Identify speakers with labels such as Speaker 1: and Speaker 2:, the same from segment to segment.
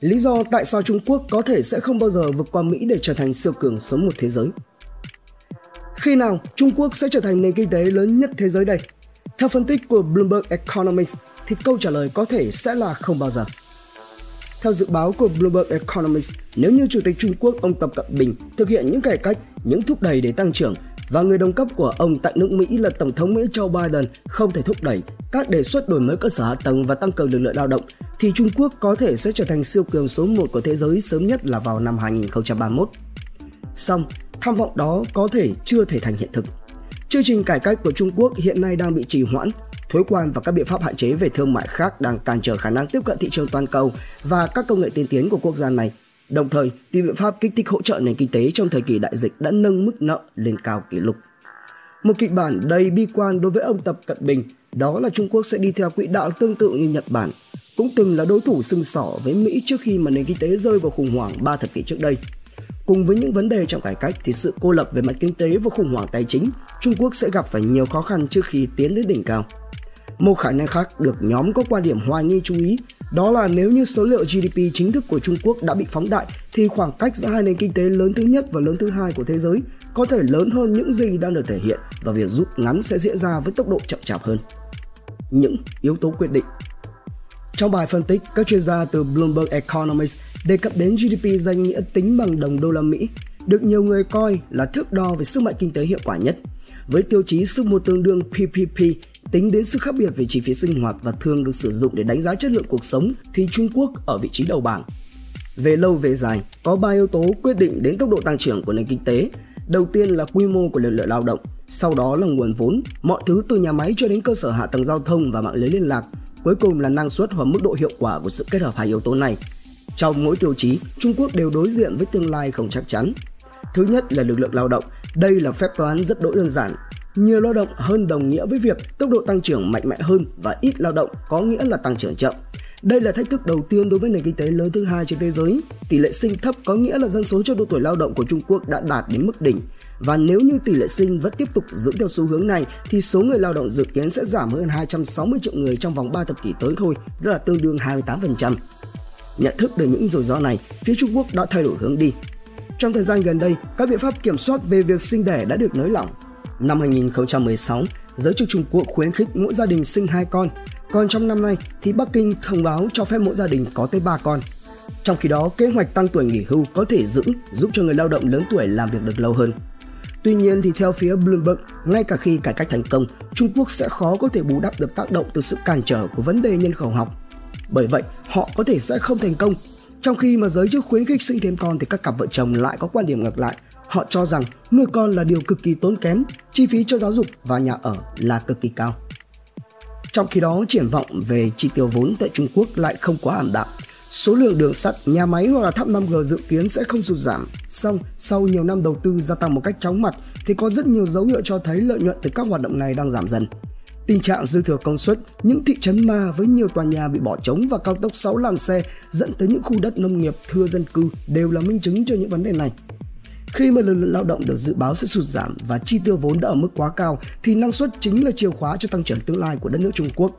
Speaker 1: Lý do tại sao Trung Quốc có thể sẽ không bao giờ vượt qua Mỹ để trở thành siêu cường số một thế giới? Khi nào Trung Quốc sẽ trở thành nền kinh tế lớn nhất thế giới đây? Theo phân tích của Bloomberg Economics thì câu trả lời có thể sẽ là không bao giờ. Theo dự báo của Bloomberg Economics, nếu như Chủ tịch Trung Quốc ông Tập Cận Bình thực hiện những cải cách, những thúc đẩy để tăng trưởng và người đồng cấp của ông tại nước Mỹ là Tổng thống Mỹ Joe Biden không thể thúc đẩy các đề xuất đổi mới cơ sở hạ tầng và tăng cường lực lượng lao động, thì Trung Quốc có thể sẽ trở thành siêu cường số 1 của thế giới sớm nhất là vào năm 2031. Song, tham vọng đó có thể chưa thể thành hiện thực. Chương trình cải cách của Trung Quốc hiện nay đang bị trì hoãn, thuế quan và các biện pháp hạn chế về thương mại khác đang cản trở khả năng tiếp cận thị trường toàn cầu và các công nghệ tiên tiến của quốc gia này Đồng thời, tìm biện pháp kích thích hỗ trợ nền kinh tế trong thời kỳ đại dịch đã nâng mức nợ lên cao kỷ lục. Một kịch bản đầy bi quan đối với ông Tập Cận Bình đó là Trung Quốc sẽ đi theo quỹ đạo tương tự như Nhật Bản, cũng từng là đối thủ sưng sỏ với Mỹ trước khi mà nền kinh tế rơi vào khủng hoảng 3 thập kỷ trước đây. Cùng với những vấn đề trong cải cách thì sự cô lập về mặt kinh tế và khủng hoảng tài chính, Trung Quốc sẽ gặp phải nhiều khó khăn trước khi tiến đến đỉnh cao. Một khả năng khác được nhóm có quan điểm hoài nghi chú ý đó là nếu như số liệu GDP chính thức của Trung Quốc đã bị phóng đại thì khoảng cách giữa hai nền kinh tế lớn thứ nhất và lớn thứ hai của thế giới có thể lớn hơn những gì đang được thể hiện và việc rút ngắn sẽ diễn ra với tốc độ chậm chạp hơn. Những yếu tố quyết định trong bài phân tích, các chuyên gia từ Bloomberg Economics đề cập đến GDP danh nghĩa tính bằng đồng đô la Mỹ, được nhiều người coi là thước đo về sức mạnh kinh tế hiệu quả nhất. Với tiêu chí sức mua tương đương PPP Tính đến sự khác biệt về chi phí sinh hoạt và thường được sử dụng để đánh giá chất lượng cuộc sống thì Trung Quốc ở vị trí đầu bảng. Về lâu về dài, có 3 yếu tố quyết định đến tốc độ tăng trưởng của nền kinh tế. Đầu tiên là quy mô của lực lượng lao động, sau đó là nguồn vốn, mọi thứ từ nhà máy cho đến cơ sở hạ tầng giao thông và mạng lưới liên lạc, cuối cùng là năng suất và mức độ hiệu quả của sự kết hợp hai yếu tố này. Trong mỗi tiêu chí, Trung Quốc đều đối diện với tương lai không chắc chắn. Thứ nhất là lực lượng lao động, đây là phép toán rất đỗi đơn giản, nhiều lao động hơn đồng nghĩa với việc tốc độ tăng trưởng mạnh mẽ hơn và ít lao động có nghĩa là tăng trưởng chậm. Đây là thách thức đầu tiên đối với nền kinh tế lớn thứ hai trên thế giới. Tỷ lệ sinh thấp có nghĩa là dân số trong độ tuổi lao động của Trung Quốc đã đạt đến mức đỉnh. Và nếu như tỷ lệ sinh vẫn tiếp tục giữ theo xu hướng này thì số người lao động dự kiến sẽ giảm hơn 260 triệu người trong vòng 3 thập kỷ tới thôi, tức là tương đương 28%. Nhận thức được những rủi ro này, phía Trung Quốc đã thay đổi hướng đi. Trong thời gian gần đây, các biện pháp kiểm soát về việc sinh đẻ đã được nới lỏng Năm 2016, giới chức Trung Quốc khuyến khích mỗi gia đình sinh hai con, còn trong năm nay thì Bắc Kinh thông báo cho phép mỗi gia đình có tới 3 con. Trong khi đó, kế hoạch tăng tuổi nghỉ hưu có thể giữ giúp cho người lao động lớn tuổi làm việc được lâu hơn. Tuy nhiên thì theo phía Bloomberg, ngay cả khi cải cách thành công, Trung Quốc sẽ khó có thể bù đắp được tác động từ sự cản trở của vấn đề nhân khẩu học. Bởi vậy, họ có thể sẽ không thành công. Trong khi mà giới chức khuyến khích sinh thêm con thì các cặp vợ chồng lại có quan điểm ngược lại Họ cho rằng nuôi con là điều cực kỳ tốn kém, chi phí cho giáo dục và nhà ở là cực kỳ cao. Trong khi đó, triển vọng về chi tiêu vốn tại Trung Quốc lại không quá ảm đạm. Số lượng đường sắt, nhà máy hoặc là tháp 5G dự kiến sẽ không sụt giảm. Song, sau nhiều năm đầu tư gia tăng một cách chóng mặt thì có rất nhiều dấu hiệu cho thấy lợi nhuận từ các hoạt động này đang giảm dần. Tình trạng dư thừa công suất, những thị trấn ma với nhiều tòa nhà bị bỏ trống và cao tốc 6 làn xe dẫn tới những khu đất nông nghiệp thưa dân cư đều là minh chứng cho những vấn đề này. Khi mà lực lượng lao động được dự báo sẽ sụt giảm và chi tiêu vốn đã ở mức quá cao thì năng suất chính là chìa khóa cho tăng trưởng tương lai của đất nước Trung Quốc.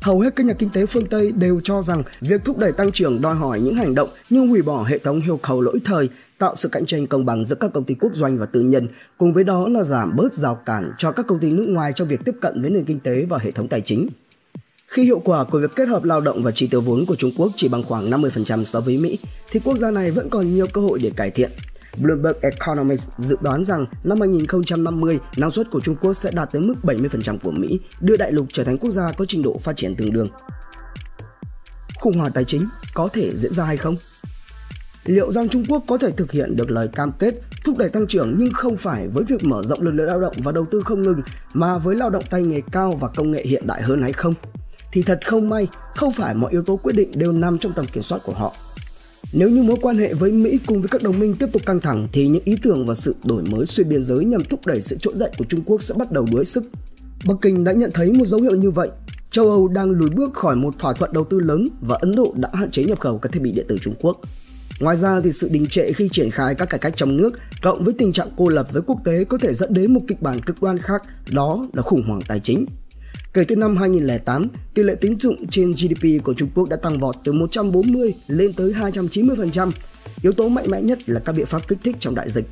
Speaker 1: Hầu hết các nhà kinh tế phương Tây đều cho rằng việc thúc đẩy tăng trưởng đòi hỏi những hành động như hủy bỏ hệ thống hiệu cầu lỗi thời, tạo sự cạnh tranh công bằng giữa các công ty quốc doanh và tư nhân, cùng với đó là giảm bớt rào cản cho các công ty nước ngoài trong việc tiếp cận với nền kinh tế và hệ thống tài chính. Khi hiệu quả của việc kết hợp lao động và chi tiêu vốn của Trung Quốc chỉ bằng khoảng 50% so với Mỹ, thì quốc gia này vẫn còn nhiều cơ hội để cải thiện Bloomberg Economics dự đoán rằng năm 2050, năng suất của Trung Quốc sẽ đạt tới mức 70% của Mỹ, đưa đại lục trở thành quốc gia có trình độ phát triển tương đương. Khủng hoảng tài chính có thể diễn ra hay không? Liệu rằng Trung Quốc có thể thực hiện được lời cam kết thúc đẩy tăng trưởng nhưng không phải với việc mở rộng lực lượng lao động và đầu tư không ngừng mà với lao động tay nghề cao và công nghệ hiện đại hơn hay không? Thì thật không may, không phải mọi yếu tố quyết định đều nằm trong tầm kiểm soát của họ. Nếu như mối quan hệ với Mỹ cùng với các đồng minh tiếp tục căng thẳng thì những ý tưởng và sự đổi mới xuyên biên giới nhằm thúc đẩy sự trỗi dậy của Trung Quốc sẽ bắt đầu đuối sức. Bắc Kinh đã nhận thấy một dấu hiệu như vậy. Châu Âu đang lùi bước khỏi một thỏa thuận đầu tư lớn và Ấn Độ đã hạn chế nhập khẩu các thiết bị điện tử Trung Quốc. Ngoài ra thì sự đình trệ khi triển khai các cải cách trong nước cộng với tình trạng cô lập với quốc tế có thể dẫn đến một kịch bản cực đoan khác, đó là khủng hoảng tài chính. Kể từ năm 2008, tỷ lệ tín dụng trên GDP của Trung Quốc đã tăng vọt từ 140 lên tới 290%. Yếu tố mạnh mẽ nhất là các biện pháp kích thích trong đại dịch.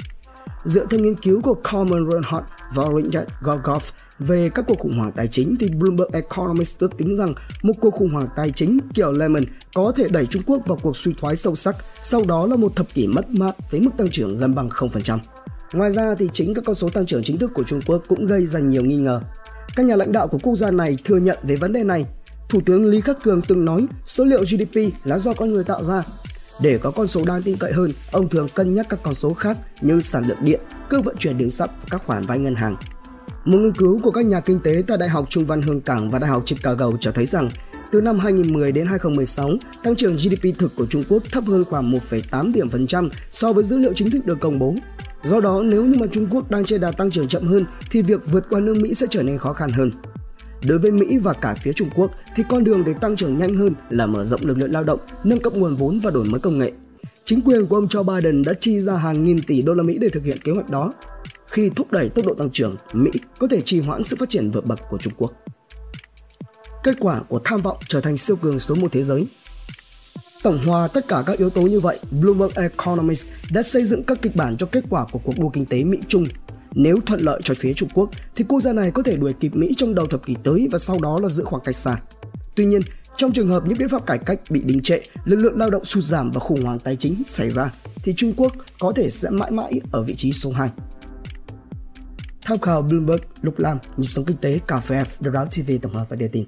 Speaker 1: Dựa theo nghiên cứu của Coleman Reinhardt và Richard Gorgoff về các cuộc khủng hoảng tài chính thì Bloomberg Economist ước tính rằng một cuộc khủng hoảng tài chính kiểu Lehman có thể đẩy Trung Quốc vào cuộc suy thoái sâu sắc, sau đó là một thập kỷ mất mát với mức tăng trưởng gần bằng 0%. Ngoài ra thì chính các con số tăng trưởng chính thức của Trung Quốc cũng gây ra nhiều nghi ngờ. Các nhà lãnh đạo của quốc gia này thừa nhận về vấn đề này. Thủ tướng Lý Khắc Cường từng nói số liệu GDP là do con người tạo ra. Để có con số đáng tin cậy hơn, ông thường cân nhắc các con số khác như sản lượng điện, cơ vận chuyển đường sắt và các khoản vay ngân hàng. Một nghiên cứu của các nhà kinh tế tại Đại học Trung văn Hương Cảng và Đại học Chicago cho thấy rằng từ năm 2010 đến 2016, tăng trưởng GDP thực của Trung Quốc thấp hơn khoảng 1,8 điểm phần trăm so với dữ liệu chính thức được công bố. Do đó, nếu như mà Trung Quốc đang trên đà tăng trưởng chậm hơn thì việc vượt qua nước Mỹ sẽ trở nên khó khăn hơn. Đối với Mỹ và cả phía Trung Quốc thì con đường để tăng trưởng nhanh hơn là mở rộng lực lượng lao động, nâng cấp nguồn vốn và đổi mới công nghệ. Chính quyền của ông Joe Biden đã chi ra hàng nghìn tỷ đô la Mỹ để thực hiện kế hoạch đó. Khi thúc đẩy tốc độ tăng trưởng, Mỹ có thể trì hoãn sự phát triển vượt bậc của Trung Quốc. Kết quả của tham vọng trở thành siêu cường số một thế giới Tổng hòa tất cả các yếu tố như vậy, Bloomberg Economics đã xây dựng các kịch bản cho kết quả của cuộc đua kinh tế Mỹ-Trung. Nếu thuận lợi cho phía Trung Quốc, thì quốc gia này có thể đuổi kịp Mỹ trong đầu thập kỷ tới và sau đó là giữ khoảng cách xa. Tuy nhiên, trong trường hợp những biện pháp cải cách bị đình trệ, lực lượng lao động sụt giảm và khủng hoảng tài chính xảy ra, thì Trung Quốc có thể sẽ mãi mãi ở vị trí số 2. Tham khảo Bloomberg, Lục Lam, Nhịp sống kinh tế, Cà phê, The Round TV tổng hợp và đưa tin.